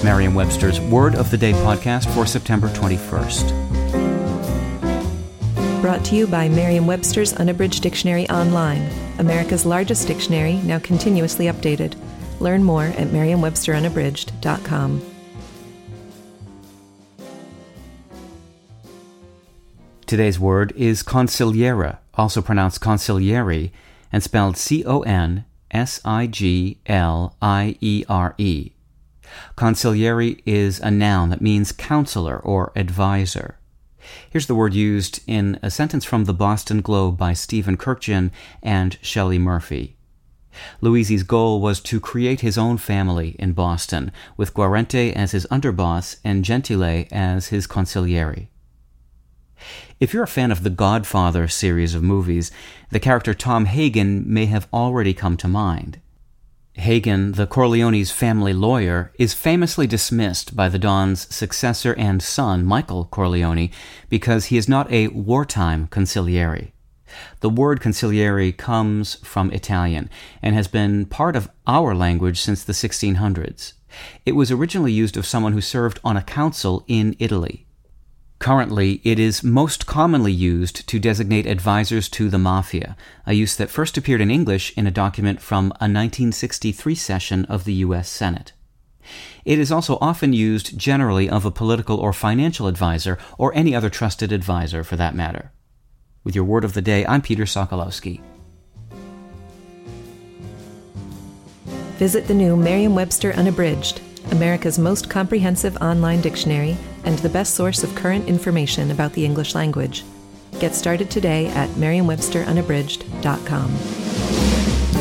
It's Merriam-Webster's Word of the Day podcast for September 21st. Brought to you by Merriam-Webster's Unabridged Dictionary Online, America's largest dictionary, now continuously updated. Learn more at merriam-websterunabridged.com. Today's word is consigliere, also pronounced consigliere, and spelled C O N S I G L I E R E. Consigliere is a noun that means counselor or advisor. Here's the word used in a sentence from the Boston Globe by Stephen Kurkjian and Shelley Murphy. Luisi's goal was to create his own family in Boston, with Guarente as his underboss and Gentile as his consigliere. If you're a fan of the Godfather series of movies, the character Tom Hagen may have already come to mind. Hagen, the Corleone's family lawyer, is famously dismissed by the Don's successor and son, Michael Corleone, because he is not a wartime consigliere. The word consigliere comes from Italian and has been part of our language since the 1600s. It was originally used of someone who served on a council in Italy. Currently, it is most commonly used to designate advisors to the mafia, a use that first appeared in English in a document from a 1963 session of the U.S. Senate. It is also often used generally of a political or financial advisor, or any other trusted advisor for that matter. With your word of the day, I'm Peter Sokolowski. Visit the new Merriam Webster Unabridged America's most comprehensive online dictionary and the best source of current information about the English language. Get started today at merriam-websterunabridged.com.